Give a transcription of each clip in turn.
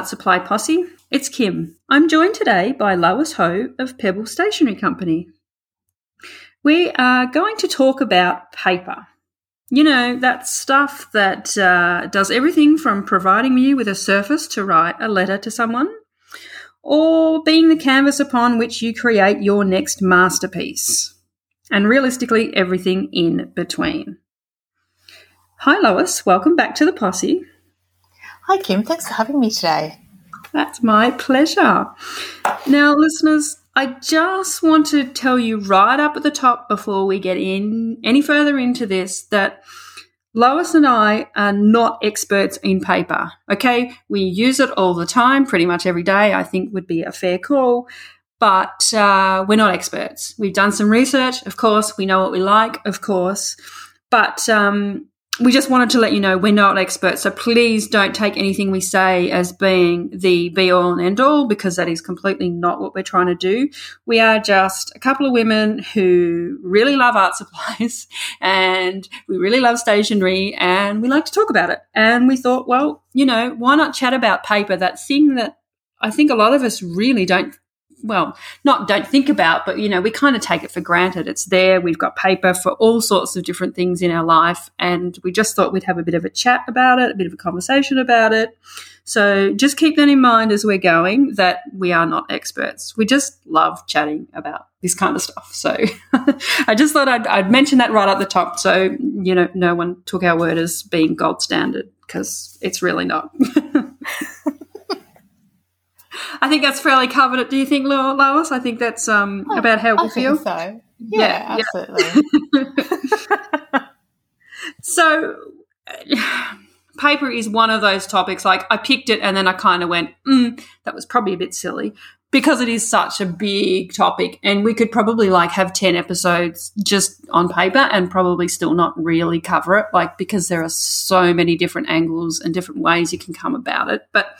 Art Supply Posse. It's Kim. I'm joined today by Lois Ho of Pebble Stationery Company. We are going to talk about paper. You know, that stuff that uh, does everything from providing you with a surface to write a letter to someone, or being the canvas upon which you create your next masterpiece, and realistically, everything in between. Hi, Lois. Welcome back to the posse. Hi, Kim. Thanks for having me today. That's my pleasure. Now, listeners, I just want to tell you right up at the top before we get in any further into this that Lois and I are not experts in paper. Okay, we use it all the time, pretty much every day. I think would be a fair call, but uh, we're not experts. We've done some research, of course. We know what we like, of course, but um, we just wanted to let you know we're not experts, so please don't take anything we say as being the be all and end all because that is completely not what we're trying to do. We are just a couple of women who really love art supplies and we really love stationery and we like to talk about it. And we thought, well, you know, why not chat about paper, that thing that I think a lot of us really don't well, not don't think about, but you know, we kind of take it for granted. It's there. We've got paper for all sorts of different things in our life. And we just thought we'd have a bit of a chat about it, a bit of a conversation about it. So just keep that in mind as we're going that we are not experts. We just love chatting about this kind of stuff. So I just thought I'd, I'd mention that right at the top. So, you know, no one took our word as being gold standard because it's really not. I think that's fairly covered it. Do you think, Lois? I think that's um, oh, about how we I feel. so. Yeah, yeah absolutely. Yeah. so, paper is one of those topics. Like, I picked it and then I kind of went, mm, that was probably a bit silly because it is such a big topic and we could probably like have 10 episodes just on paper and probably still not really cover it like because there are so many different angles and different ways you can come about it but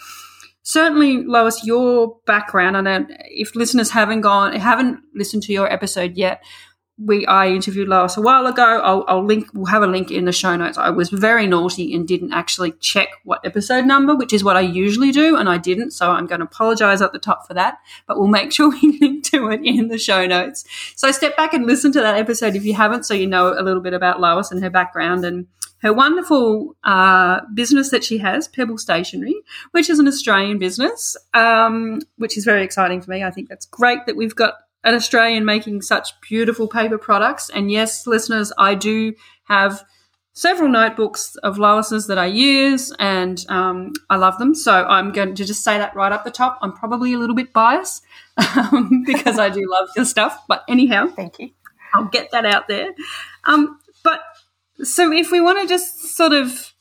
certainly, Lois, your background, and if listeners haven't gone, haven't listened to your episode yet, we I interviewed Lois a while ago. I'll, I'll, link. We'll have a link in the show notes. I was very naughty and didn't actually check what episode number, which is what I usually do, and I didn't. So I'm going to apologize at the top for that. But we'll make sure we link to it in the show notes. So step back and listen to that episode if you haven't, so you know a little bit about Lois and her background and her wonderful uh, business that she has, Pebble Stationery, which is an Australian business, um, which is very exciting for me. I think that's great that we've got an Australian making such beautiful paper products. And yes, listeners, I do have several notebooks of Lois's that I use, and um, I love them. So I'm going to just say that right up the top. I'm probably a little bit biased um, because I do love your stuff. But anyhow, thank you. I'll get that out there. Um, but so if we want to just sort of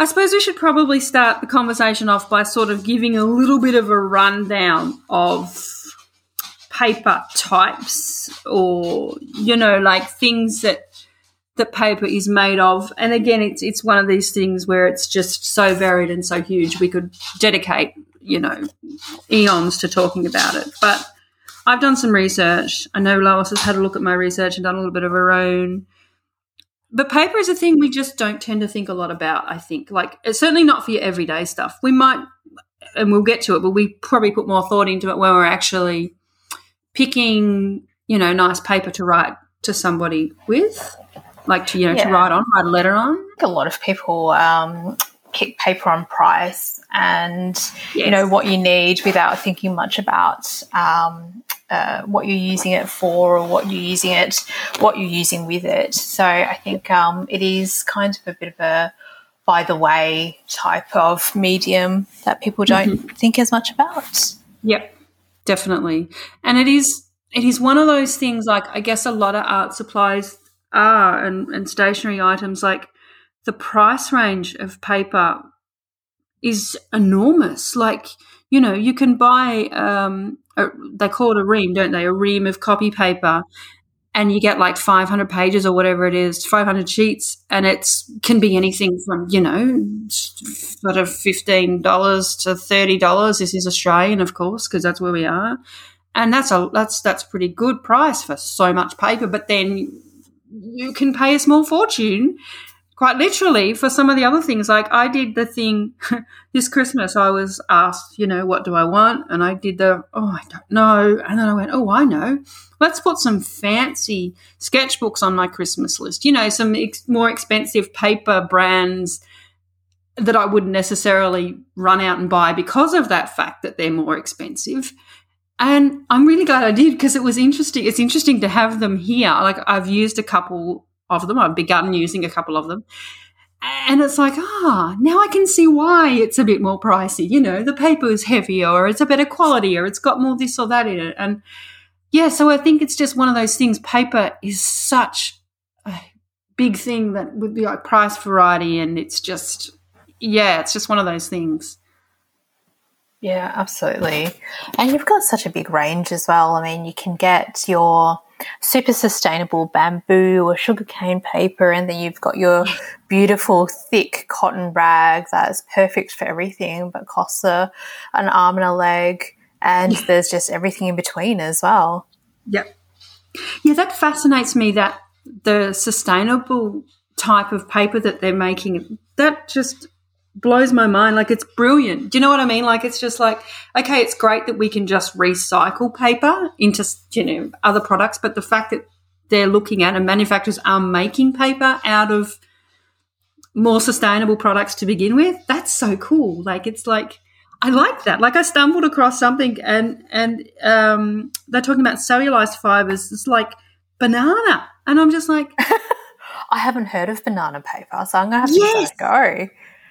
I suppose we should probably start the conversation off by sort of giving a little bit of a rundown of paper types or you know like things that the paper is made of. And again it's it's one of these things where it's just so varied and so huge we could dedicate you know eons to talking about it. But I've done some research. I know Lois has had a look at my research and done a little bit of her own but paper is a thing we just don't tend to think a lot about, I think. Like, it's certainly not for your everyday stuff. We might, and we'll get to it, but we probably put more thought into it when we're actually picking, you know, nice paper to write to somebody with, like to, you know, yeah. to write on, write a letter on. A lot of people um, pick paper on price and, yes. you know, what you need without thinking much about um, uh, what you're using it for or what you're using it, what you're using with it. So I think um, it is kind of a bit of a by the way type of medium that people don't mm-hmm. think as much about. Yep, definitely. And it is it is one of those things like I guess a lot of art supplies are and, and stationery items like the price range of paper is enormous. Like, you know, you can buy um, a, they call it a ream, don't they? A ream of copy paper, and you get like 500 pages or whatever it is, 500 sheets, and it's can be anything from you know sort of fifteen dollars to thirty dollars. This is Australian, of course, because that's where we are, and that's a that's that's pretty good price for so much paper. But then you can pay a small fortune quite literally for some of the other things. Like I did the thing this Christmas, I was asked, you know, what do I want? And I did the, oh, I don't know. And then I went, oh, I know. Let's put some fancy sketchbooks on my Christmas list, you know, some ex- more expensive paper brands that I wouldn't necessarily run out and buy because of that fact that they're more expensive. And I'm really glad I did because it was interesting. It's interesting to have them here. Like I've used a couple of them. I've begun using a couple of them. And it's like, ah, now I can see why it's a bit more pricey. You know, the paper is heavier or it's a better quality or it's got more this or that in it. And yeah, so I think it's just one of those things. Paper is such a big thing that would be like price variety and it's just, yeah, it's just one of those things. Yeah, absolutely. And you've got such a big range as well. I mean, you can get your super sustainable bamboo or sugarcane paper, and then you've got your beautiful thick cotton rag that's perfect for everything but costs a, an arm and a leg. And there's just everything in between as well. Yep. Yeah, that fascinates me that the sustainable type of paper that they're making, that just blows my mind. Like it's brilliant. Do you know what I mean? Like it's just like, okay, it's great that we can just recycle paper into, you know, other products, but the fact that they're looking at and manufacturers are making paper out of more sustainable products to begin with, that's so cool. Like it's like I like that. Like I stumbled across something and and um, they're talking about cellulose fibers. It's like banana, and I'm just like, I haven't heard of banana paper, so I'm gonna have to yes. go.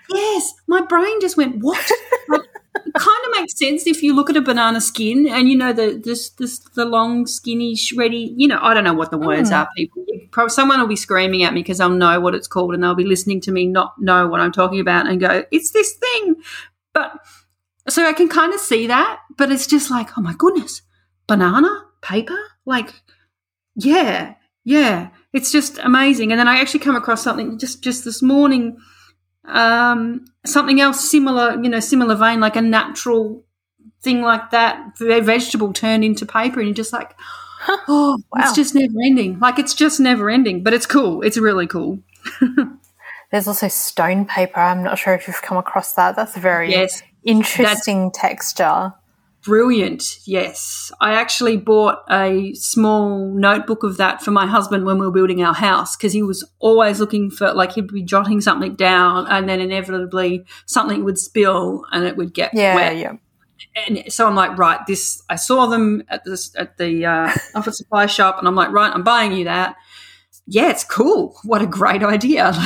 Yes, my brain just went, what? like, it kind of makes sense if you look at a banana skin and you know the this this the long skinny shreddy you know I don't know what the words mm. are people probably someone will be screaming at me because I'll know what it's called and they'll be listening to me not know what I'm talking about and go it's this thing but so I can kind of see that but it's just like oh my goodness banana paper like yeah yeah it's just amazing and then I actually come across something just just this morning um, something else similar, you know, similar vein, like a natural thing like that, vegetable turned into paper, and you're just like, oh, wow. it's just never ending. Like it's just never ending, but it's cool. It's really cool. There's also stone paper. I'm not sure if you've come across that. That's a very yes, interesting texture brilliant. Yes. I actually bought a small notebook of that for my husband when we were building our house because he was always looking for, like, he'd be jotting something down and then inevitably something would spill and it would get yeah, wet. Yeah. And so I'm like, right, this, I saw them at the, at the uh, office supply shop and I'm like, right, I'm buying you that. Yeah, it's cool. What a great idea.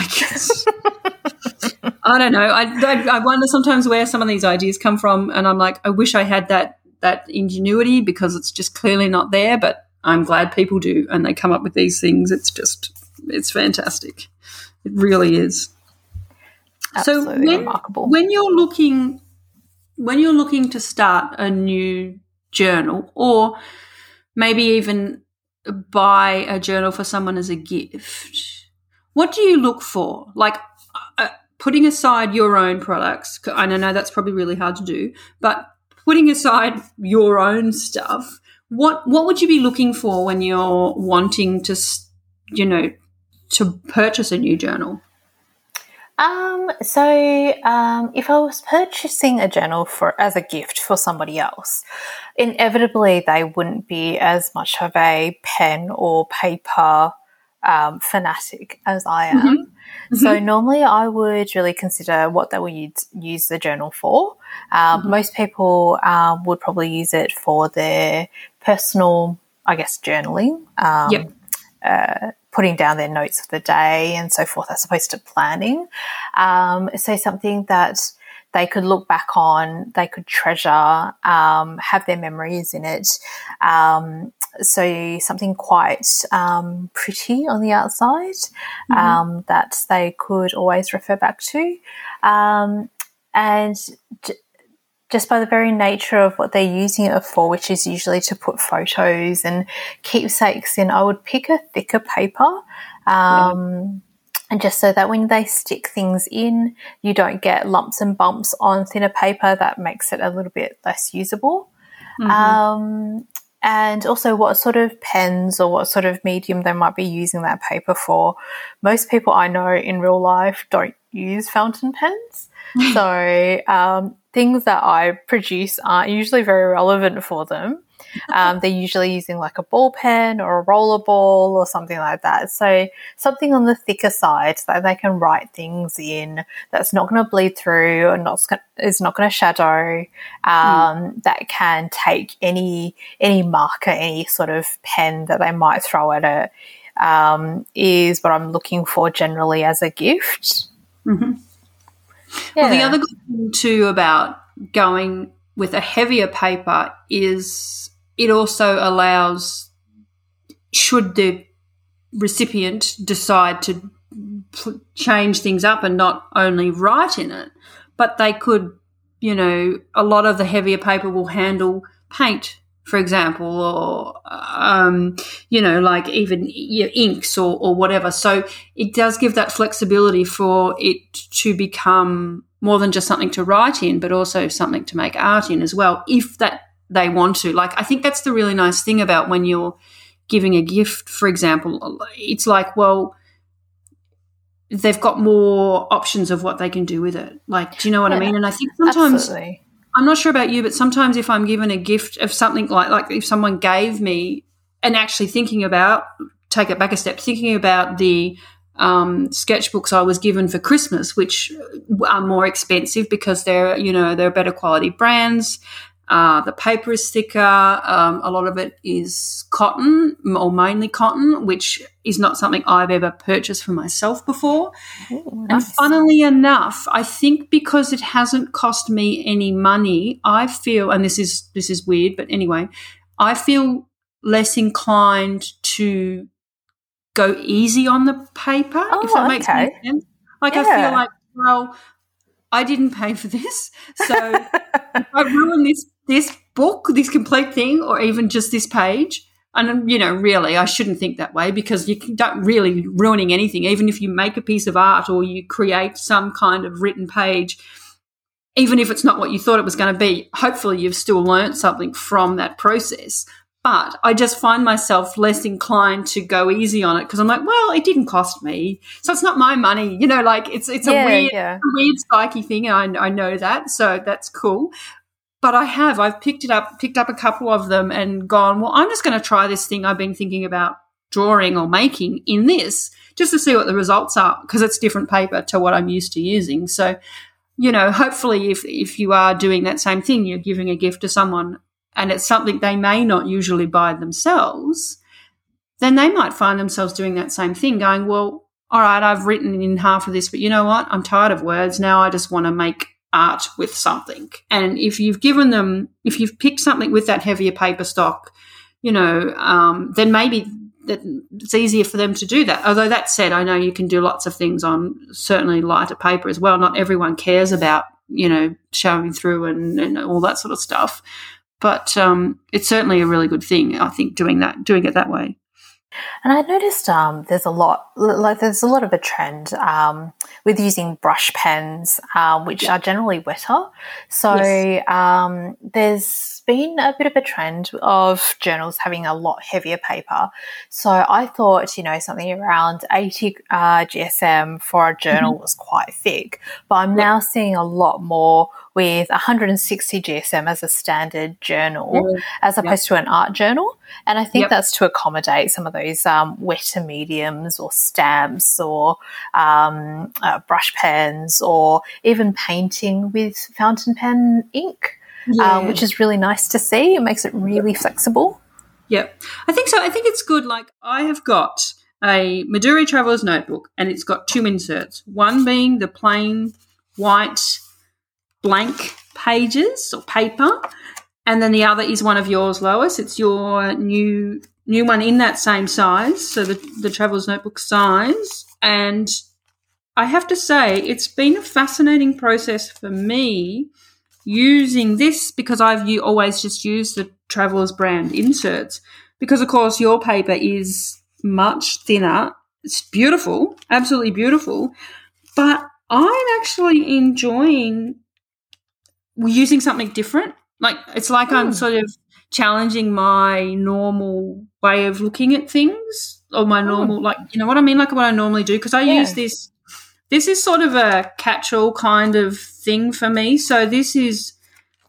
Like, I don't know. I, I, I, wonder sometimes where some of these ideas come from, and I'm like, I wish I had that that ingenuity because it's just clearly not there. But I'm glad people do, and they come up with these things. It's just it's fantastic. It really is. Absolutely so when, remarkable. when you're looking when you're looking to start a new journal, or maybe even buy a journal for someone as a gift, what do you look for? Like putting aside your own products, and I know that's probably really hard to do, but putting aside your own stuff, what what would you be looking for when you're wanting to, you know, to purchase a new journal? Um, so um, if I was purchasing a journal for as a gift for somebody else, inevitably they wouldn't be as much of a pen or paper um, fanatic as I am. Mm-hmm. Mm-hmm. So normally I would really consider what they would use, use the journal for. Um, mm-hmm. Most people um, would probably use it for their personal, I guess, journaling. Um, yep. Uh, putting down their notes of the day and so forth, as opposed to planning. Um, so something that they could look back on, they could treasure, um, have their memories in it. Um, so something quite um, pretty on the outside mm-hmm. Um, that they could always refer back to. Um, and just by the very nature of what they're using it for, which is usually to put photos and keepsakes in, I would pick a thicker paper. Um, and just so that when they stick things in, you don't get lumps and bumps on thinner paper that makes it a little bit less usable. Mm-hmm. Um, and also what sort of pens or what sort of medium they might be using that paper for. Most people I know in real life don't use fountain pens. so um, things that I produce aren't usually very relevant for them. Um, they're usually using like a ball pen or a roller ball or something like that. So something on the thicker side so that they can write things in that's not going to bleed through and not is not going to shadow. Um, mm. That can take any any marker, any sort of pen that they might throw at it. Um, is what I'm looking for generally as a gift. Mm-hmm. Yeah. Well, the other good thing too about going with a heavier paper is it also allows, should the recipient decide to change things up and not only write in it, but they could, you know, a lot of the heavier paper will handle paint for example, or um, you know, like even inks or, or whatever. So it does give that flexibility for it to become more than just something to write in, but also something to make art in as well, if that they want to. Like I think that's the really nice thing about when you're giving a gift, for example. It's like, well, they've got more options of what they can do with it. Like, do you know what yeah, I mean? And I think sometimes absolutely. I'm not sure about you, but sometimes if I'm given a gift of something like like if someone gave me and actually thinking about take it back a step, thinking about the um, sketchbooks I was given for Christmas, which are more expensive because they're you know they're better quality brands. Uh, the paper is thicker. Um, a lot of it is cotton or mainly cotton, which is not something I've ever purchased for myself before. Ooh, nice. And funnily enough, I think because it hasn't cost me any money, I feel, and this is this is weird, but anyway, I feel less inclined to go easy on the paper. Oh, if that makes okay. sense. Like yeah. I feel like, well, I didn't pay for this, so I ruin this this book, this complete thing, or even just this page. And um, you know, really, I shouldn't think that way because you don't really ruining anything. Even if you make a piece of art or you create some kind of written page, even if it's not what you thought it was going to be, hopefully you've still learned something from that process. But I just find myself less inclined to go easy on it because I'm like, well, it didn't cost me, so it's not my money. You know, like it's it's yeah, a weird, yeah. weird psyche thing. I, I know that, so that's cool but I have. I've picked it up, picked up a couple of them and gone, well, I'm just going to try this thing I've been thinking about drawing or making in this just to see what the results are because it's different paper to what I'm used to using. So, you know, hopefully if, if you are doing that same thing, you're giving a gift to someone and it's something they may not usually buy themselves, then they might find themselves doing that same thing going, well, all right, I've written in half of this, but you know what? I'm tired of words. Now I just want to make art with something. And if you've given them, if you've picked something with that heavier paper stock, you know, um, then maybe that it's easier for them to do that. Although that said, I know you can do lots of things on certainly lighter paper as well. Not everyone cares about, you know, showing through and, and all that sort of stuff. But um, it's certainly a really good thing, I think, doing that, doing it that way. And I noticed um, there's a lot, like there's a lot of a trend um, with using brush pens, um, which are generally wetter. So yes. Um, there's been a bit of a trend of journals having a lot heavier paper. So I thought, you know, something around 80 uh, GSM for a journal mm-hmm. was quite thick, but I'm now seeing a lot more with 160 GSM as a standard journal mm. as opposed yep. to an art journal. And I think yep. that's to accommodate some of those um, wetter mediums or stamps or um, uh, brush pens or even painting with fountain pen ink, uh, yeah. uh, which is really nice to see. It makes it really flexible. Yep. I think so. I think it's good. Like, I have got a Midori Traveler's Notebook and it's got two inserts, one being the plain white blank pages or paper, and then the other is one of yours, Lois. It's your new new one in that same size, so the the traveler's notebook size. And I have to say, it's been a fascinating process for me using this because I've always just used the traveler's brand inserts. Because of course your paper is much thinner. It's beautiful, absolutely beautiful. But I'm actually enjoying we're using something different Like it's like mm. I'm hmm. sort of challenging my normal way of looking at things or my hmm. normal mm. like you know what I mean like what I normally do because I yeah. use this this is sort of a catch-all kind of thing for me. So this is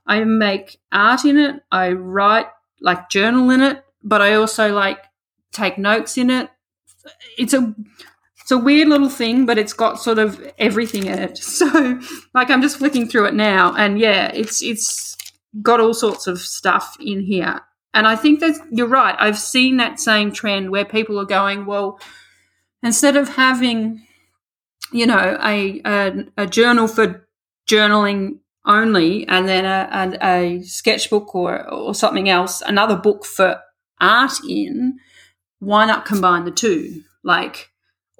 I make art in it, I write like journal in it, but I also like take notes in it. It's a it's a weird little thing, but it's got sort of everything in it. So like I'm just flicking through it now and yeah, it's it's got all sorts of stuff in here. And I think that you're right. I've seen that same trend where people are going, well, instead of having, you know, a, a, a journal for journaling only and then a, a, a sketchbook or, or something else, another book for art in, why not combine the two? Like,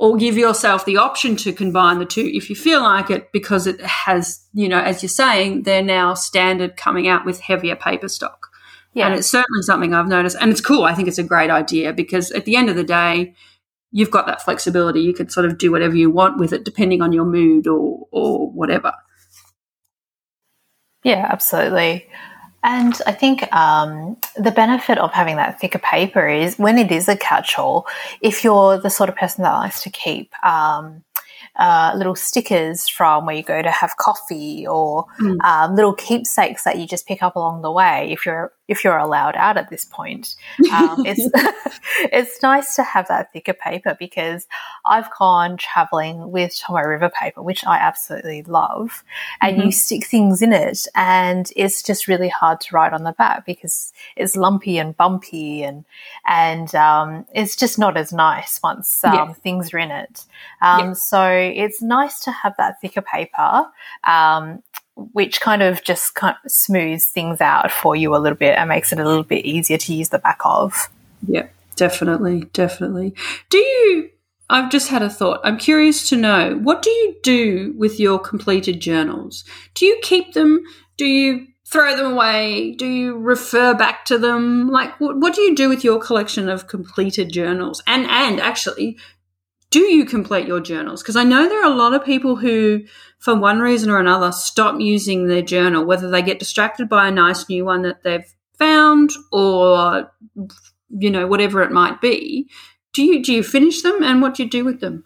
or give yourself the option to combine the two if you feel like it because it has, you know, as you're saying, they're now standard coming out with heavier paper stock. Yeah. And it's certainly something I've noticed. And it's cool. I think it's a great idea because at the end of the day, you've got that flexibility. You can sort of do whatever you want with it depending on your mood or, or whatever. Yeah, absolutely. And I think um, the benefit of having that thicker paper is when it is a catch all, if you're the sort of person that likes to keep um, uh, little stickers from where you go to have coffee or mm. um, little keepsakes that you just pick up along the way if you're if you're allowed out at this point. Um, it's it's nice to have that thicker paper because I've gone traveling with Tomoe River paper, which I absolutely love, and mm-hmm. you stick things in it, and it's just really hard to write on the back because it's lumpy and bumpy, and and um, it's just not as nice once um, yeah. things are in it. Um, yeah. So it's nice to have that thicker paper. Um, which kind of just kind of smooths things out for you a little bit and makes it a little bit easier to use the back of. Yeah, definitely, definitely. Do you? I've just had a thought. I'm curious to know what do you do with your completed journals? Do you keep them? Do you throw them away? Do you refer back to them? Like, what, what do you do with your collection of completed journals? And and actually, do you complete your journals? Because I know there are a lot of people who, for one reason or another, stop using their journal, whether they get distracted by a nice new one that they've found or, you know, whatever it might be. Do you do you finish them, and what do you do with them?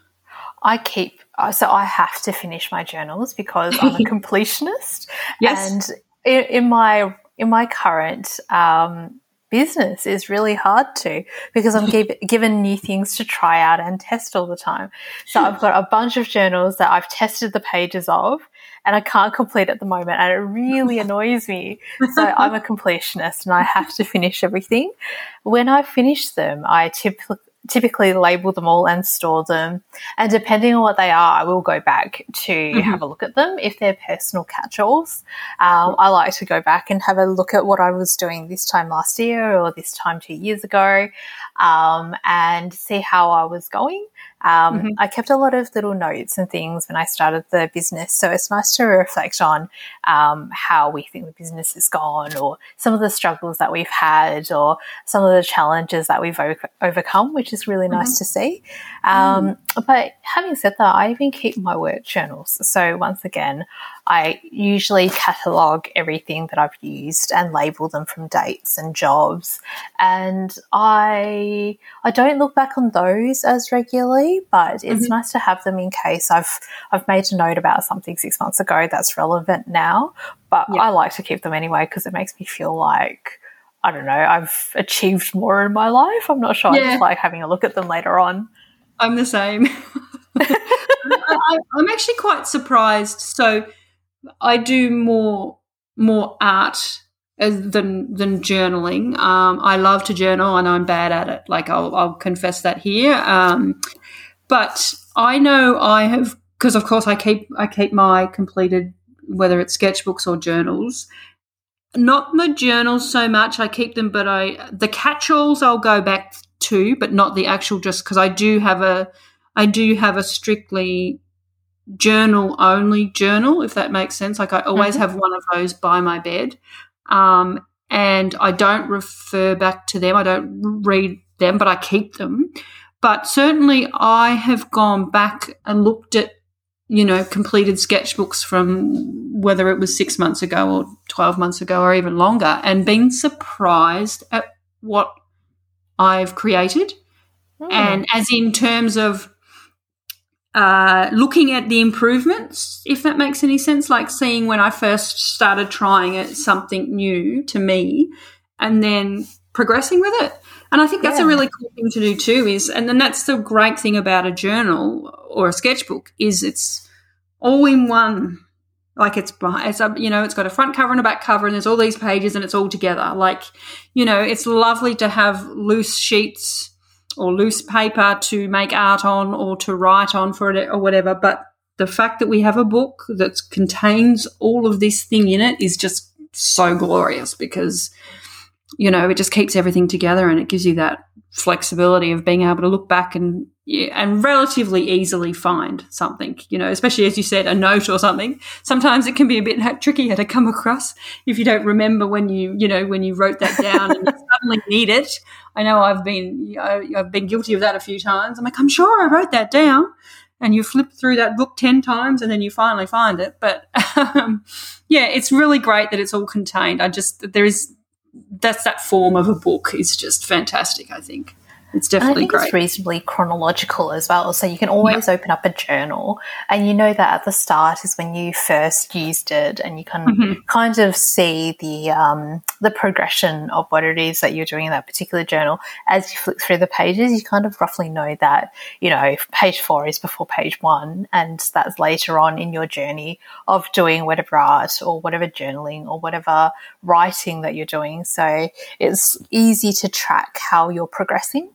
I keep uh, so I have to finish my journals because I'm a completionist, yes. and in, in my in my current um, business is really hard to because I'm give, given new things to try out and test all the time. So I've got a bunch of journals that I've tested the pages of and I can't complete at the moment and it really annoys me. So I'm a completionist and I have to finish everything. When I finish them, I typically typically label them all and store them. And depending on what they are, I will go back to mm-hmm. have a look at them. If they're personal catch alls, um, I like to go back and have a look at what I was doing this time last year or this time two years ago um, and see how I was going. Um, mm-hmm. I kept a lot of little notes and things when I started the business. So it's nice to reflect on um, how we think the business has gone or some of the struggles that we've had or some of the challenges that we've o- overcome, which is really mm-hmm. nice to see. Um, mm-hmm. But having said that, I even keep my work journals. So once again, I usually catalog everything that I've used and label them from dates and jobs. And I I don't look back on those as regularly, but it's mm-hmm. nice to have them in case I've I've made a note about something six months ago that's relevant now. But yeah. I like to keep them anyway because it makes me feel like I don't know, I've achieved more in my life. I'm not sure. Yeah. I just like having a look at them later on. I'm the same. I, I'm actually quite surprised. So I do more more art than than journaling. Um, I love to journal, and I'm bad at it. Like I'll, I'll confess that here. Um, but I know I have because, of course, I keep I keep my completed whether it's sketchbooks or journals. Not my journals so much. I keep them, but I the catch-alls I'll go back to, but not the actual. Just because I do have a I do have a strictly journal only journal, if that makes sense. Like I always mm-hmm. have one of those by my bed. Um, and I don't refer back to them. I don't read them, but I keep them. But certainly I have gone back and looked at you know, completed sketchbooks from whether it was six months ago or 12 months ago or even longer and been surprised at what I've created. Mm. And as in terms of uh, looking at the improvements, if that makes any sense, like seeing when I first started trying it, something new to me, and then progressing with it. And I think that's yeah. a really cool thing to do too. Is and then that's the great thing about a journal or a sketchbook is it's all in one. Like it's it's a, you know it's got a front cover and a back cover and there's all these pages and it's all together. Like you know it's lovely to have loose sheets or loose paper to make art on or to write on for it or whatever. But the fact that we have a book that contains all of this thing in it is just so glorious because you know, it just keeps everything together and it gives you that flexibility of being able to look back and yeah, and relatively easily find something, you know, especially as you said, a note or something. Sometimes it can be a bit trickier to come across if you don't remember when you, you know, when you wrote that down and you suddenly need it. I know I've been, I've been guilty of that a few times. I'm like, I'm sure I wrote that down. And you flip through that book 10 times and then you finally find it. But um, yeah, it's really great that it's all contained. I just, there is, that's that form of a book is just fantastic. I think. It's definitely and I think great. It's reasonably chronological as well. So you can always yep. open up a journal and you know that at the start is when you first used it and you can mm-hmm. kind of see the um, the progression of what it is that you're doing in that particular journal. As you flick through the pages, you kind of roughly know that, you know, page four is before page one and that's later on in your journey of doing whatever art or whatever journaling or whatever writing that you're doing. So it's easy to track how you're progressing.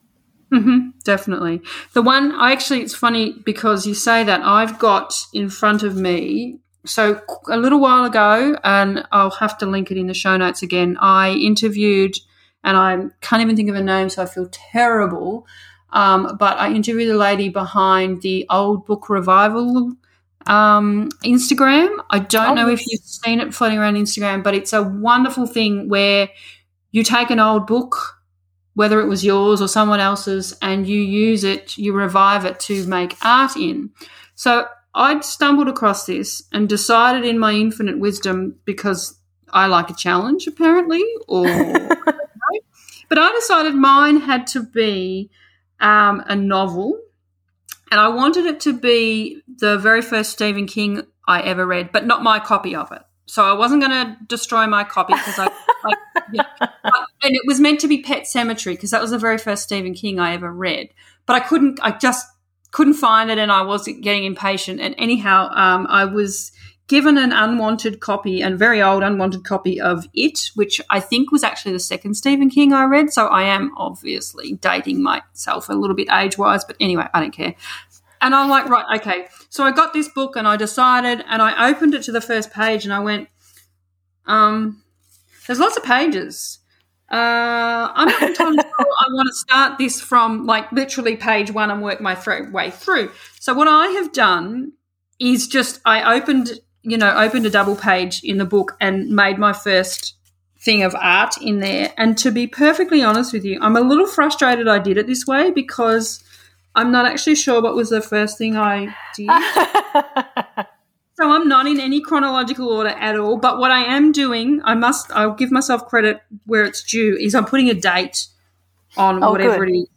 Mm-hmm, definitely. The one I actually, it's funny because you say that I've got in front of me. So a little while ago, and I'll have to link it in the show notes again. I interviewed, and I can't even think of a name, so I feel terrible. Um, but I interviewed the lady behind the old book revival um, Instagram. I don't oh, know if you've seen it floating around Instagram, but it's a wonderful thing where you take an old book whether it was yours or someone else's, and you use it, you revive it to make art in. So I'd stumbled across this and decided in my infinite wisdom, because I like a challenge apparently, or but I decided mine had to be um, a novel, and I wanted it to be the very first Stephen King I ever read, but not my copy of it. So I wasn't going to destroy my copy because I, yeah. and it was meant to be Pet Sematary because that was the very first Stephen King I ever read. But I couldn't, I just couldn't find it, and I was getting impatient. And anyhow, um, I was given an unwanted copy, and very old unwanted copy of It, which I think was actually the second Stephen King I read. So I am obviously dating myself a little bit age wise, but anyway, I don't care. And I'm like, right, okay. So I got this book and I decided, and I opened it to the first page and I went, um, there's lots of pages. Uh, I'm not entirely sure I want to start this from like literally page one and work my th- way through. So what I have done is just I opened, you know, opened a double page in the book and made my first thing of art in there. And to be perfectly honest with you, I'm a little frustrated I did it this way because I'm not actually sure what was the first thing I did. so I'm not in any chronological order at all. But what I am doing, I must, I'll give myself credit where it's due, is I'm putting a date on oh, whatever good. it is.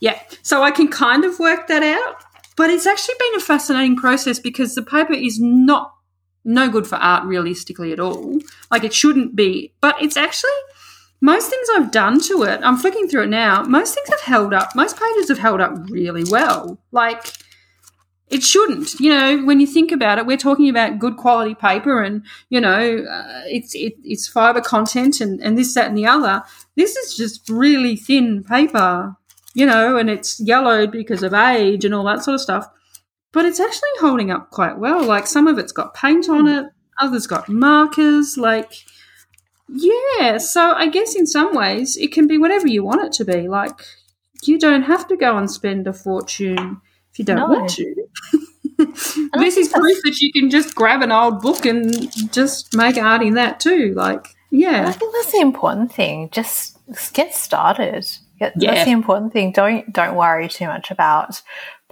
Yeah. So I can kind of work that out. But it's actually been a fascinating process because the paper is not no good for art realistically at all. Like it shouldn't be. But it's actually most things I've done to it, I'm flicking through it now, most things have held up, most pages have held up really well. Like, it shouldn't. You know, when you think about it, we're talking about good quality paper and, you know, uh, it's it, it's fiber content and, and this, that, and the other. This is just really thin paper, you know, and it's yellowed because of age and all that sort of stuff. But it's actually holding up quite well. Like, some of it's got paint on it, others got markers. Like, yeah, so I guess in some ways it can be whatever you want it to be. Like you don't have to go and spend a fortune if you don't no. want to. this is proof that you can just grab an old book and just make art in that too. Like, yeah. I think that's the important thing. Just get started. Get, yeah. That's the important thing. Don't don't worry too much about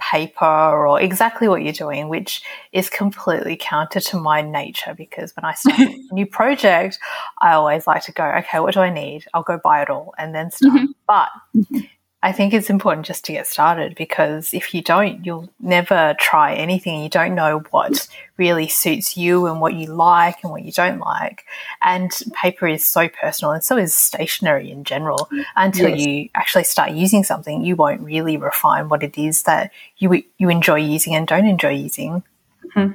paper or exactly what you're doing, which is completely counter to my nature because when I start a new project, I always like to go, okay, what do I need? I'll go buy it all and then start. Mm-hmm. But mm-hmm. I think it's important just to get started because if you don't, you'll never try anything. You don't know what really suits you and what you like and what you don't like. And paper is so personal and so is stationery in general. Until yes. you actually start using something, you won't really refine what it is that you you enjoy using and don't enjoy using. Mm-hmm.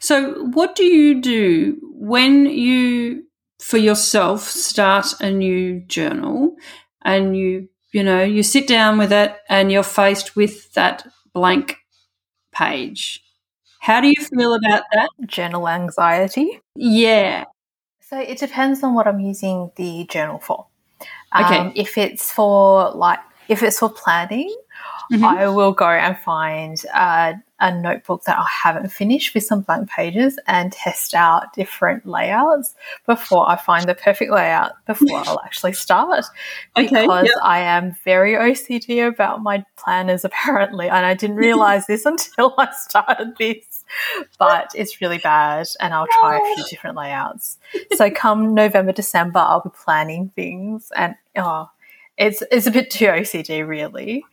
So, what do you do when you, for yourself, start a new journal and you you know, you sit down with it and you're faced with that blank page. How do you feel about that? Journal anxiety? Yeah. So it depends on what I'm using the journal for. Okay. Um, if it's for like, if it's for planning, mm-hmm. I will go and find uh, a notebook that I haven't finished with some blank pages and test out different layouts before I find the perfect layout before I'll actually start. Okay, because yep. I am very OCD about my planners apparently, and I didn't realize this until I started this. But it's really bad, and I'll try a few oh. different layouts. So, come November, December, I'll be planning things, and oh, it's it's a bit too OCD, really.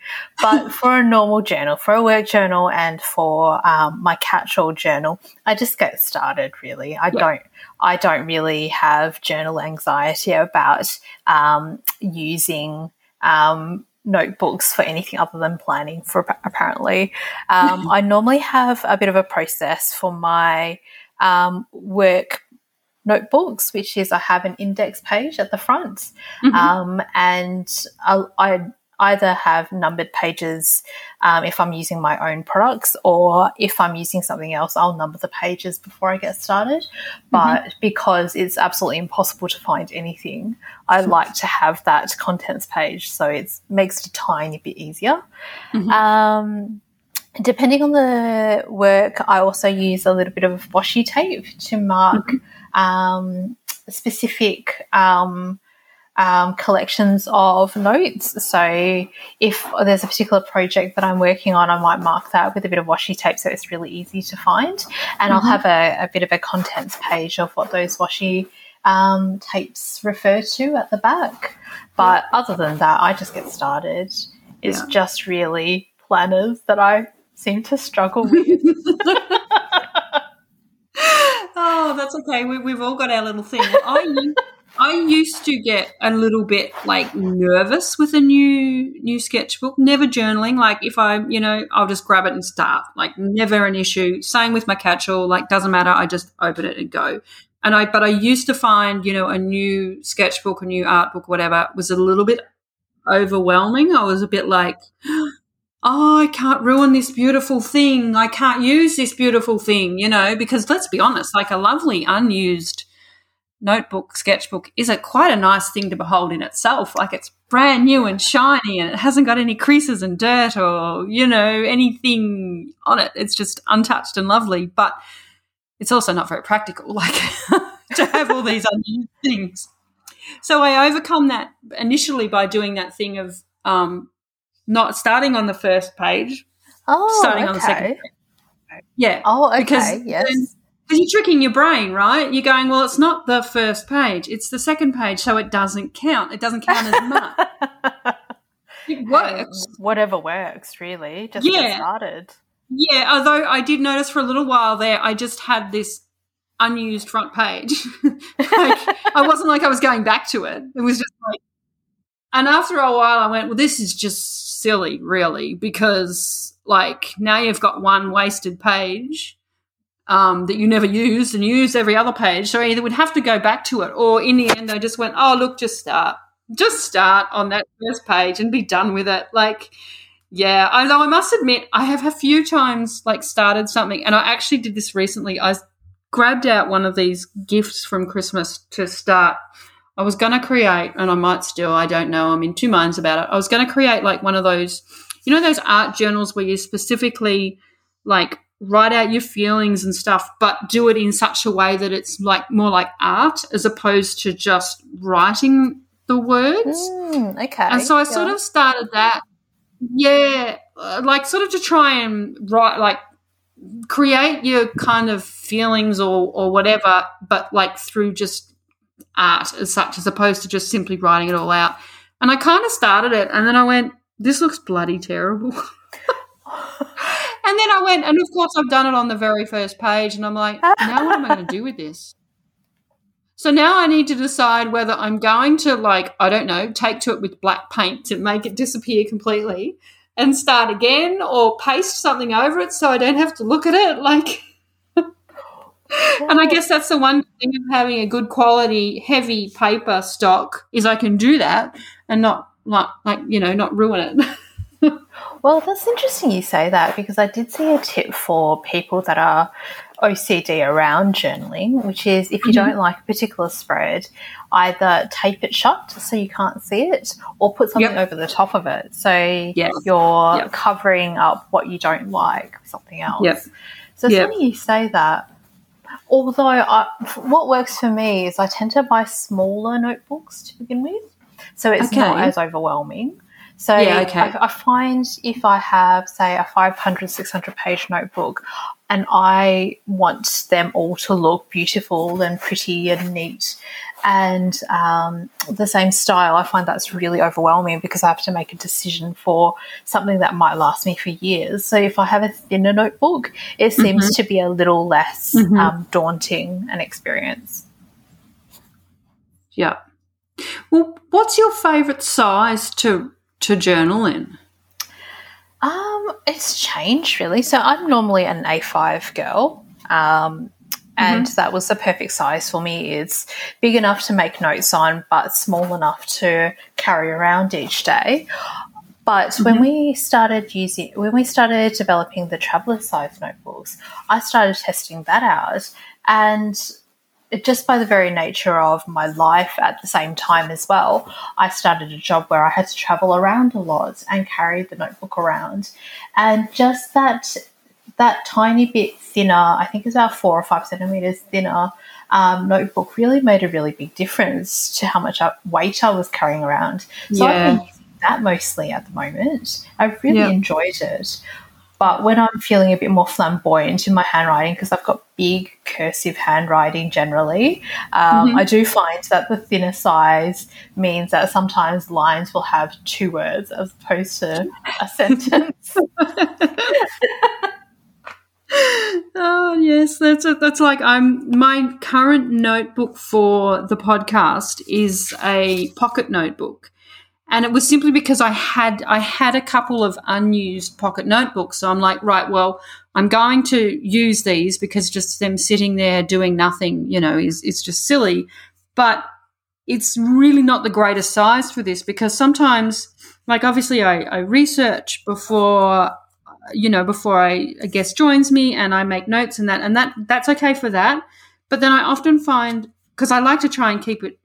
But for a normal journal, for a work journal, and for um, my catch-all journal, I just get started. Really, I yeah. don't I don't really have journal anxiety about um, using. Um, notebooks for anything other than planning for apparently um, i normally have a bit of a process for my um, work notebooks, which is I have an index page at the front, mm-hmm. um, and I, I, either have numbered pages um, if I'm using my own products, or if I'm using something else, I'll number the pages before I get started. Mm-hmm. But mm-hmm. because it's absolutely impossible to find anything, I like to have that contents page, so it makes it a tiny bit easier. Mm-hmm. Um, depending on the work, I also use a little bit of washi tape to mark mm-hmm um, specific um, um, collections of notes. So if there's a particular project that I'm working on, I might mark that with a bit of washi tape so it's really easy to find. And mm-hmm. I'll have a, a, bit of a contents page of what those washi um, tapes refer to at the back. But other than that, I just get started. It's yeah. just really planners that I seem to struggle with. oh, that's okay. We, have all got our little thing. I I used to get a little bit like nervous with a new new sketchbook. Never journaling. Like if I, you know, I'll just grab it and start. Like never an issue. Same with my catch-all. Like doesn't matter. I just open it and go. And I, but I used to find, you know, a new sketchbook, a new art book, whatever, was a little bit overwhelming. I was a bit like, oh, I can't ruin this beautiful thing. I can't use this beautiful thing, you know, because let's be honest, like a lovely unused notebook, sketchbook is a quite a nice thing to behold in itself. Like it's brand new and shiny and it hasn't got any creases and dirt or, you know, anything on it. It's just untouched and lovely, but it's also not very practical, like to have all these unused things. So I overcome that initially by doing that thing of um, not starting on the first page. Oh, starting okay. on the second page. Yeah. Oh, okay. Because yes. Because you're tricking your brain, right? You're going, well, it's not the first page, it's the second page, so it doesn't count. It doesn't count as much. it um, works. whatever works, really. Just yeah. get started. Yeah, although I did notice for a little while there, I just had this unused front page. like, I wasn't like I was going back to it. It was just like, and after a while, I went, well, this is just silly, really, because like now you've got one wasted page um, that you never used and you used every other page. So either would have to go back to it, or in the end, they just went, "Oh, look, just start, just start on that first page and be done with it." Like, yeah. Although I must admit, I have a few times like started something, and I actually did this recently. I grabbed out one of these gifts from Christmas to start I was going to create, and I might still, I don't know, I'm in two minds about it. I was going to create like one of those, you know, those art journals where you specifically like write out your feelings and stuff, but do it in such a way that it's like more like art as opposed to just writing the words. Mm, okay. And so I yeah. sort of started that. Yeah. uh, like sort of to try and write like create your kind of feelings or or whatever, but like through just art as such, as opposed to just simply writing it all out. And I kind of started it, and then I went, "This looks bloody terrible." and then I went, and of course I've done it on the very first page, and I'm like, now what am I going to do with this? So now I need to decide whether I'm going to like I don't know take to it with black paint to make it disappear completely and start again or paste something over it so I don't have to look at it like and I guess that's the one thing of having a good quality heavy paper stock is I can do that and not like like you know not ruin it. well, that's interesting you say that because I did see a tip for people that are OCD around journaling, which is if you mm-hmm. don't like a particular spread, either tape it shut so you can't see it or put something yep. over the top of it. So yes. you're yep. covering up what you don't like with something else. Yep. So it's funny you say that. Although I, what works for me is I tend to buy smaller notebooks to begin with. So it's okay. not as overwhelming. So yeah, okay. I, I, find if I have, say, a 500, 600 page notebook and I want them all to look beautiful and pretty and neat and um, the same style, I find that's really overwhelming because I have to make a decision for something that might last me for years. So if I have a thinner notebook, it seems mm-hmm. to be a little less mm-hmm. um, daunting an experience. Yeah. Well, what's your favourite size to to journal in? Um, it's changed really. So I'm normally an A5 girl. Um, and mm-hmm. that was the perfect size for me. It's big enough to make notes on, but small enough to carry around each day. But mm-hmm. when we started using, when we started developing the traveler size notebooks, I started testing that out, and just by the very nature of my life at the same time as well, I started a job where I had to travel around a lot and carry the notebook around. And just that that tiny bit thinner, I think it's about four or five centimeters thinner um, notebook really made a really big difference to how much weight I was carrying around. So yeah. I've been using that mostly at the moment. I've really enjoyed it. But when I'm feeling a bit more flamboyant in my handwriting, because I've got big cursive handwriting generally, um, mm-hmm. I do find that the thinner size means that sometimes lines will have two words as opposed to a sentence. oh yes, that's a, that's like I'm my current notebook for the podcast is a pocket notebook and it was simply because I had I had a couple of unused pocket notebooks. So I'm like, right, well, I'm going to use these because just them sitting there doing nothing, you know, is it's just silly. But it's really not the greatest size for this because sometimes, like obviously, I, I research before you know before I, a guest joins me and I make notes and that and that that's okay for that. But then I often find because I like to try and keep it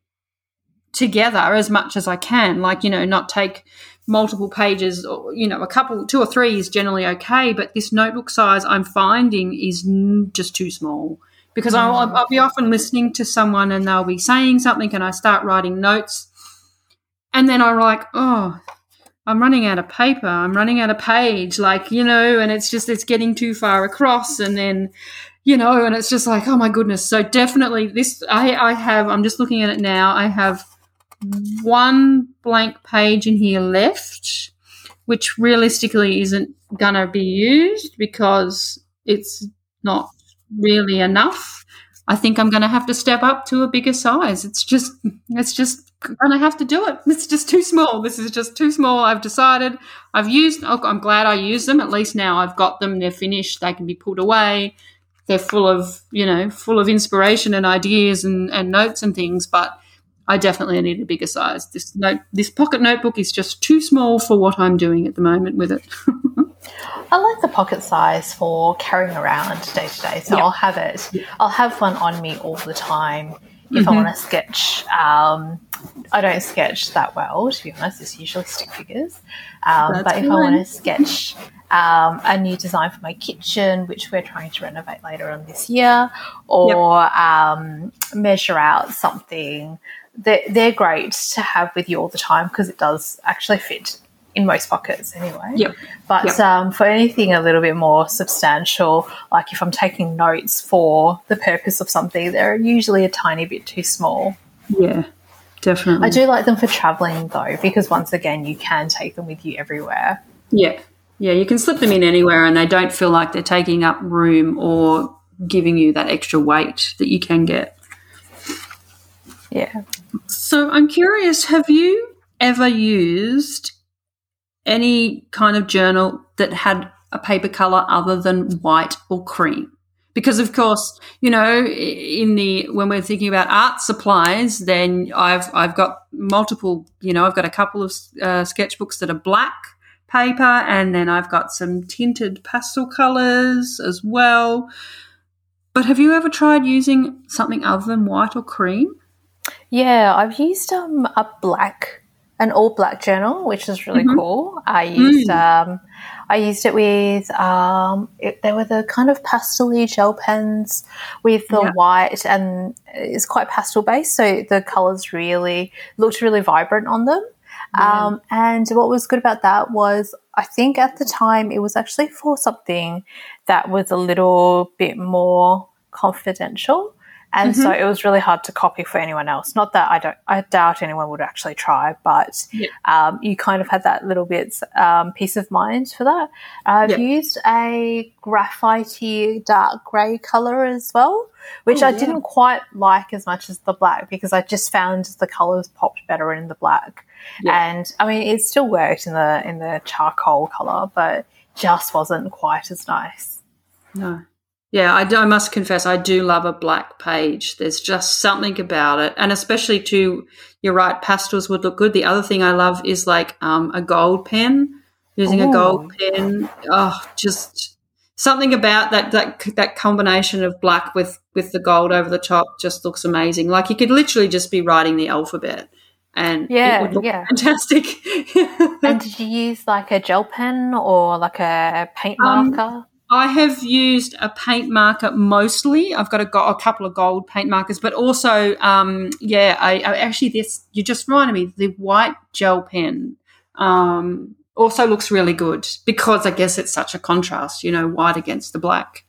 together as much as I can. Like, you know, not take multiple pages or, you know, a couple, two or three is generally okay. But this notebook size I'm finding is just too small because I'll, mm. I'll be often listening to someone and they'll be saying something and I start writing notes. And then I'm like, oh, I'm running out of paper. I'm running out of page. Like, you know, and it's just, it's getting too far across. And then, you know, and it's just like, oh my goodness. So definitely this, I, I have, I'm just looking at it now. I have one blank page in here left, which realistically isn't going to be used because it's not really enough. I think I'm going to have to step up to a bigger size. It's just, it's just going to have to do it. It's just too small. This is just too small. I've decided. I've used. Oh, I'm glad I used them. At least now I've got them. They're finished. They can be pulled away. They're full of, you know, full of inspiration and ideas and, and notes and things. But I definitely need a bigger size. This note, this pocket notebook is just too small for what I'm doing at the moment with it. I like the pocket size for carrying around day to day. So I'll have it. I'll have one on me all the time. If mm-hmm. I want to sketch, um, I don't sketch that well, to be honest. It's usually stick figures. Um, but if I want to sketch um, a new design for my kitchen, which we're trying to renovate later on this year, or yep. um, measure out something they're, they're great to have with you all the time because it does actually fit in most pockets anyway. Yep. But yep. Um, for anything a little bit more substantial, like if I'm taking notes for the purpose of something, they're usually a tiny bit too small. Yeah, definitely. I do like them for traveling though, because once again, you can take them with you everywhere. Yeah. Yeah, you can slip them in anywhere and they don't feel like they're taking up room or giving you that extra weight that you can get. Yeah. So I'm curious, have you ever used any kind of journal that had a paper color other than white or cream? Because of course, you know, in the when we're thinking about art supplies, then I've I've got multiple. You know, I've got a couple of uh, sketchbooks that are black paper, and then I've got some tinted pastel colors as well. But have you ever tried using something other than white or cream? Yeah, I've used um, a black, an all black journal, which is really mm-hmm. cool. I used mm. um, I used it with um, it, they were the kind of pastel gel pens with the yeah. white, and it's quite pastel based, so the colors really looked really vibrant on them. Yeah. Um, and what was good about that was I think at the time it was actually for something that was a little bit more confidential. And mm-hmm. so it was really hard to copy for anyone else. Not that I don't, I doubt anyone would actually try, but yeah. um, you kind of had that little bit um, peace of mind for that. I've yeah. used a graphite dark grey colour as well, which Ooh, I yeah. didn't quite like as much as the black because I just found the colours popped better in the black. And I mean, it still worked in the in the charcoal colour, but just wasn't quite as nice. No. Yeah, I, do, I must confess, I do love a black page. There's just something about it. And especially too, you're right, pastels would look good. The other thing I love is like um, a gold pen, using Ooh. a gold pen. Oh, just something about that, that, that combination of black with, with the gold over the top just looks amazing. Like you could literally just be writing the alphabet and yeah, yeah, fantastic. and did you use like a gel pen or like a paint um, marker? Um, I have used a paint marker mostly. I've got a, a couple of gold paint markers, but also, um, yeah, I, I, actually this you just reminded me the white gel pen um, also looks really good because I guess it's such a contrast, you know, white against the black.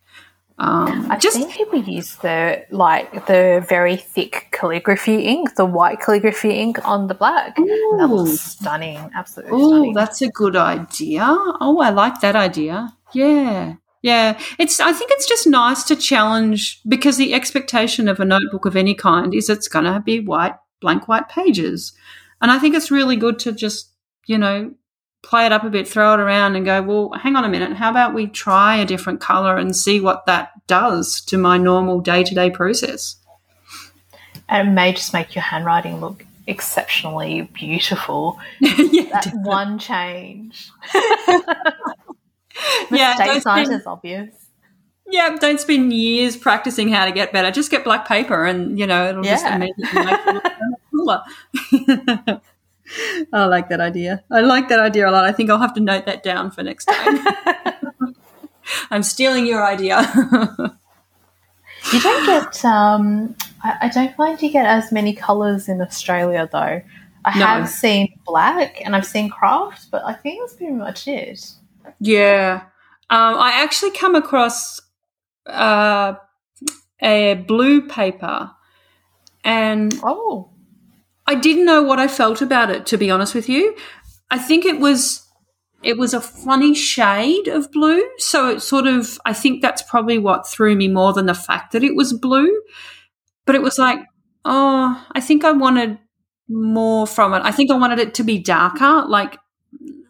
Um, I've just, seen people use the like the very thick calligraphy ink, the white calligraphy ink on the black. Ooh. That looks stunning, absolutely. Oh, that's a good idea. Oh, I like that idea. Yeah. Yeah, it's. I think it's just nice to challenge because the expectation of a notebook of any kind is it's going to be white, blank white pages, and I think it's really good to just you know play it up a bit, throw it around, and go. Well, hang on a minute. How about we try a different color and see what that does to my normal day to day process? And it may just make your handwriting look exceptionally beautiful. yeah, that one change. yeah, Mistakes aren't as obvious. Yeah, don't spend years practicing how to get better. Just get black paper, and you know it'll yeah. just immediately make it cooler. I like that idea. I like that idea a lot. I think I'll have to note that down for next time. I'm stealing your idea. you don't get. Um, I, I, don't find you get as many colours in Australia, though. I no. have seen black and I've seen craft, but I think that's pretty much it. Yeah. Um, I actually come across uh, a blue paper and oh I didn't know what I felt about it to be honest with you. I think it was it was a funny shade of blue, so it sort of I think that's probably what threw me more than the fact that it was blue. But it was like, oh, I think I wanted more from it. I think I wanted it to be darker, like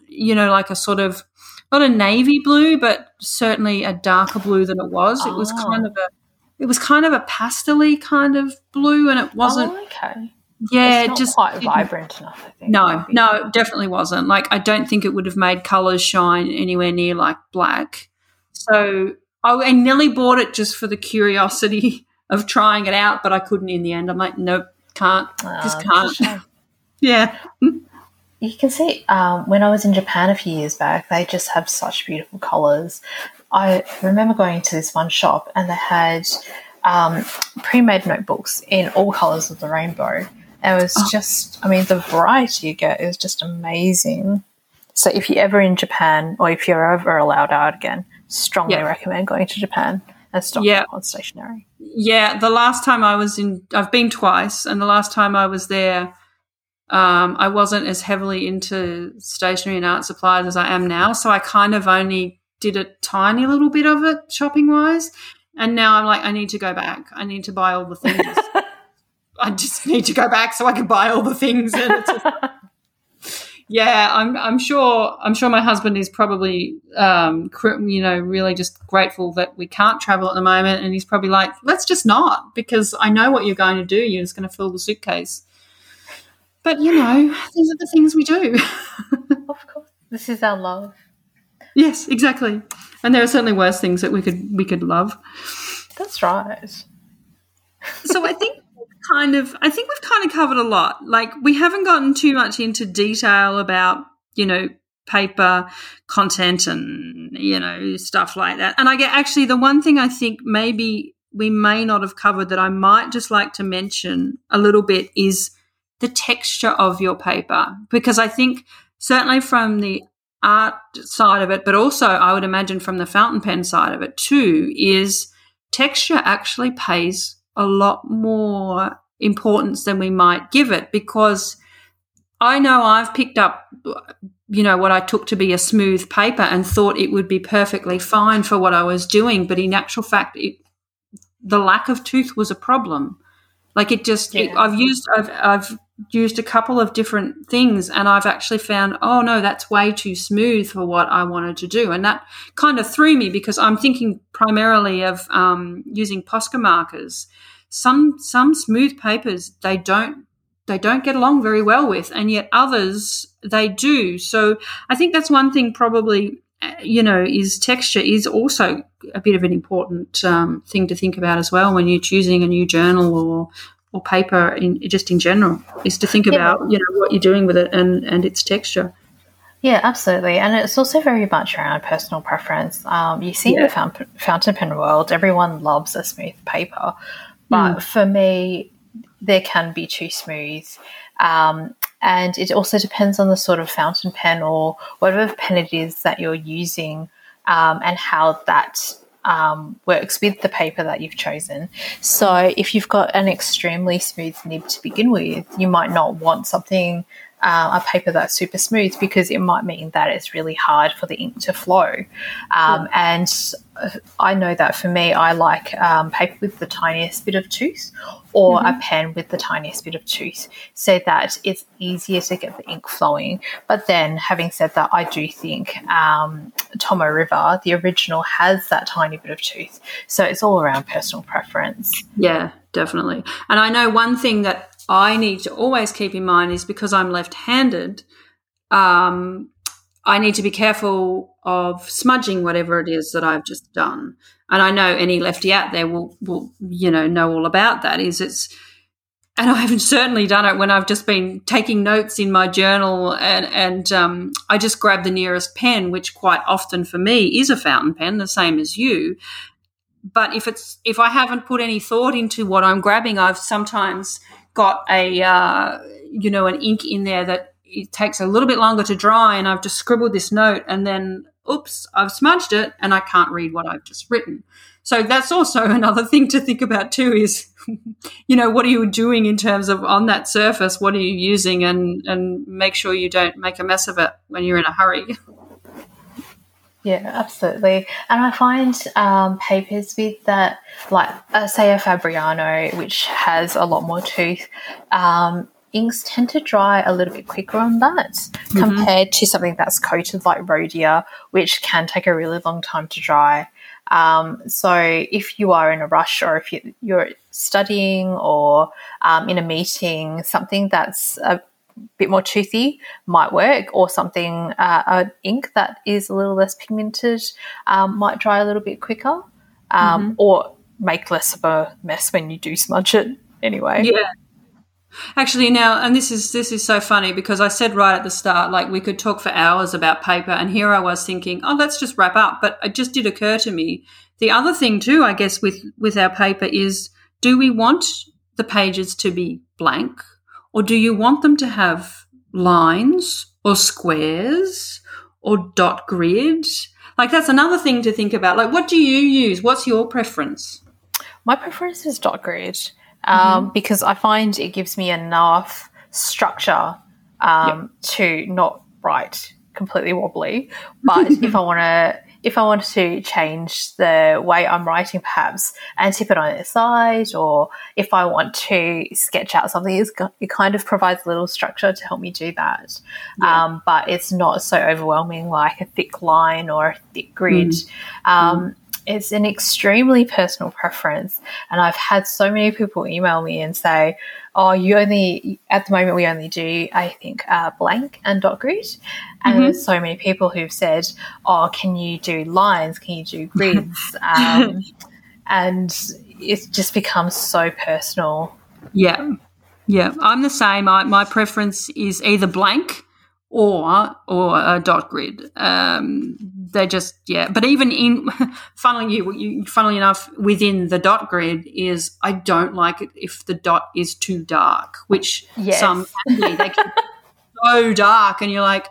you know, like a sort of not a navy blue, but certainly a darker blue than it was. Oh. It was oh. kind of a it was kind of a pastely kind of blue, and it wasn't. Oh, okay. Yeah, just quite vibrant enough. I think. No, no, definitely wasn't. Like I don't think it would have made colours shine anywhere near like black. So I, I nearly bought it just for the curiosity of trying it out, but I couldn't in the end. I'm like, nope, can't, oh, just ah, can't. yeah you can see um, when I was in Japan a few years back, they just have such beautiful colors. I remember going to this one shop and they had um, pre-made notebooks in all colors of the rainbow. It was oh. just, I mean, the variety you get is just amazing. So if you're ever in Japan or if you're ever allowed out again, strongly yeah. recommend going to Japan and stocking yeah. on stationery. Yeah, the last time I was in, I've been twice, and the last time I was there, um, I wasn't as heavily into stationery and art supplies as I am now. So I kind of only did a tiny little bit of it shopping wise. And now I'm like, I need to go back. I need to buy all the things. I just need to go back so I can buy all the things. And it's just, yeah, I'm, I'm sure. I'm sure my husband is probably, um, you know, really just grateful that we can't travel at the moment, and he's probably like, let's just not, because I know what you're going to do. You're just going to fill the suitcase. But you know, these are the things we do. of course, this is our love. Yes, exactly. And there are certainly worse things that we could we could love. That's right. so I think kind of I think we've kind of covered a lot. Like we haven't gotten too much into detail about, you know, paper content and, you know, stuff like that. And I get actually the one thing I think maybe we may not have covered that I might just like to mention a little bit is the texture of your paper because I think certainly from the art side of it, but also I would imagine from the fountain pen side of it too, is texture actually pays a lot more importance than we might give it because I know I've picked up, you know, what I took to be a smooth paper and thought it would be perfectly fine for what I was doing, but in actual fact, it, the lack of tooth was a problem. Like it just, yeah. it, I've used, I've, I've used a couple of different things and I've actually found, oh no, that's way too smooth for what I wanted to do. And that kind of threw me because I'm thinking primarily of um, using Posca markers. Some some smooth papers they don't they don't get along very well with, and yet others they do. So I think that's one thing probably you know is texture is also a bit of an important um, thing to think about as well when you're choosing a new journal or or paper in just in general is to think about you know what you're doing with it and and its texture yeah, absolutely. And it's also very much around personal preference. Um, you see yeah. in the fountain pen world, everyone loves a smooth paper. But mm. for me, there can be too smooth. Um, and it also depends on the sort of fountain pen or whatever pen it is that you're using um, and how that um, works with the paper that you've chosen. So, if you've got an extremely smooth nib to begin with, you might not want something uh, a paper that's super smooth because it might mean that it's really hard for the ink to flow. Um, yeah. And uh, I know that for me, I like um, paper with the tiniest bit of tooth or mm-hmm. a pen with the tiniest bit of tooth so that it's easier to get the ink flowing. But then, having said that, I do think um, Tomoe River, the original, has that tiny bit of tooth. So it's all around personal preference. Yeah, definitely. And I know one thing that I need to always keep in mind is because I'm left handed, um, I need to be careful of smudging whatever it is that I've just done. And I know any lefty out there will, will you know, know all about that. Is it's, and I haven't certainly done it when I've just been taking notes in my journal, and, and um, I just grab the nearest pen, which quite often for me is a fountain pen, the same as you. But if it's if I haven't put any thought into what I'm grabbing, I've sometimes got a uh, you know an ink in there that it takes a little bit longer to dry, and I've just scribbled this note, and then oops, I've smudged it, and I can't read what I've just written. So that's also another thing to think about too. Is you know what are you doing in terms of on that surface? What are you using, and and make sure you don't make a mess of it when you're in a hurry. Yeah, absolutely. And I find um, papers with that, like, uh, say, a Fabriano, which has a lot more tooth, um, inks tend to dry a little bit quicker on that mm-hmm. compared to something that's coated like Rhodia, which can take a really long time to dry. Um, so if you are in a rush or if you, are studying or um, in a meeting, something that's a bit more toothy might work, or something uh, an ink that is a little less pigmented um, might dry a little bit quicker, um, mm-hmm. or make less of a mess when you do smudge it. Anyway, yeah. Actually, now, and this is this is so funny because I said right at the start, like we could talk for hours about paper, and here I was thinking, oh, let's just wrap up. But it just did occur to me. The other thing too, I guess, with with our paper is, do we want the pages to be blank or do you want them to have lines or squares or dot grid? Like that's another thing to think about. Like, what do you use? What's your preference? My preference is dot grid um, mm-hmm. because I find it gives me enough structure um, yep. to not write completely wobbly. But if I want to, if I wanted to change the way I'm writing, perhaps and tip it on its side, or if I want to sketch out something, it kind of provides a little structure to help me do that. Yeah. Um, but it's not so overwhelming like a thick line or a thick grid. Mm. Um, mm it's an extremely personal preference. And I've had so many people email me and say, oh, you only, at the moment, we only do, I think, uh, blank and dot grid. And mm-hmm. there's so many people who've said, oh, can you do lines? Can you do grids? um, and it just becomes so personal. Yeah. Yeah. I'm the same. I, my preference is either blank or or a dot grid. Um, they just yeah. But even in funnily you, you funnily enough within the dot grid is I don't like it if the dot is too dark, which yes. some they can so dark, and you're like.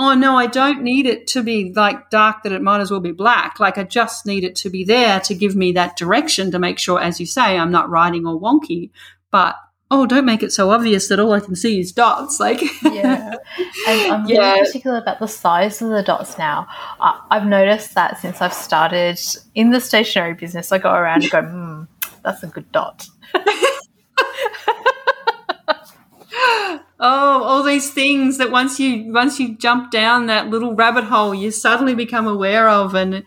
Oh no, I don't need it to be like dark that it might as well be black. Like I just need it to be there to give me that direction to make sure, as you say, I'm not writing all wonky. But oh, don't make it so obvious that all I can see is dots. Like, yeah. And I'm yeah. really particular about the size of the dots now. I, have noticed that since I've started in the stationery business, I go around and go, hmm, that's a good dot. oh, all these things that once you once you jump down that little rabbit hole, you suddenly become aware of, and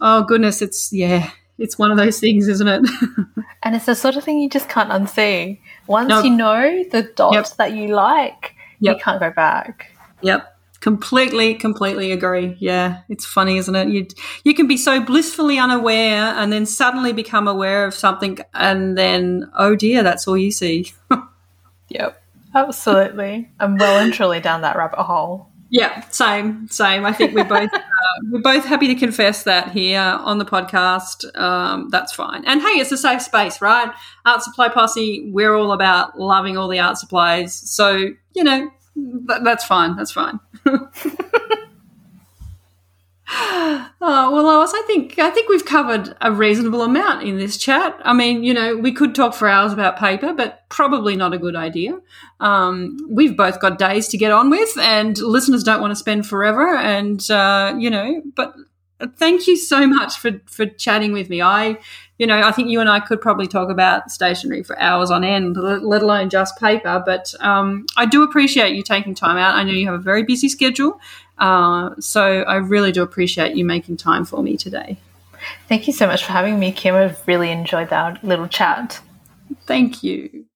oh goodness, it's yeah, it's one of those things, isn't it? and it's the sort of thing you just can't unsee. Once nope. you know the dot yep. that you like, yep. you can't go back. Yep. Completely, completely agree. Yeah, it's funny, isn't it? You you can be so blissfully unaware, and then suddenly become aware of something, and then oh dear, that's all you see. yep, absolutely. I'm well and truly down that rabbit hole. Yeah, same, same. I think we're both uh, we're both happy to confess that here on the podcast. Um, that's fine. And hey, it's a safe space, right? Art Supply Posse. We're all about loving all the art supplies. So you know, that's fine. That's fine. oh, well, Lois, I think I think we've covered a reasonable amount in this chat. I mean, you know, we could talk for hours about paper, but probably not a good idea. Um, we've both got days to get on with, and listeners don't want to spend forever. And uh, you know, but thank you so much for for chatting with me. I, you know, I think you and I could probably talk about stationery for hours on end, let alone just paper. But um, I do appreciate you taking time out. I know you have a very busy schedule, uh, so I really do appreciate you making time for me today. Thank you so much for having me, Kim. I've really enjoyed that little chat. Thank you.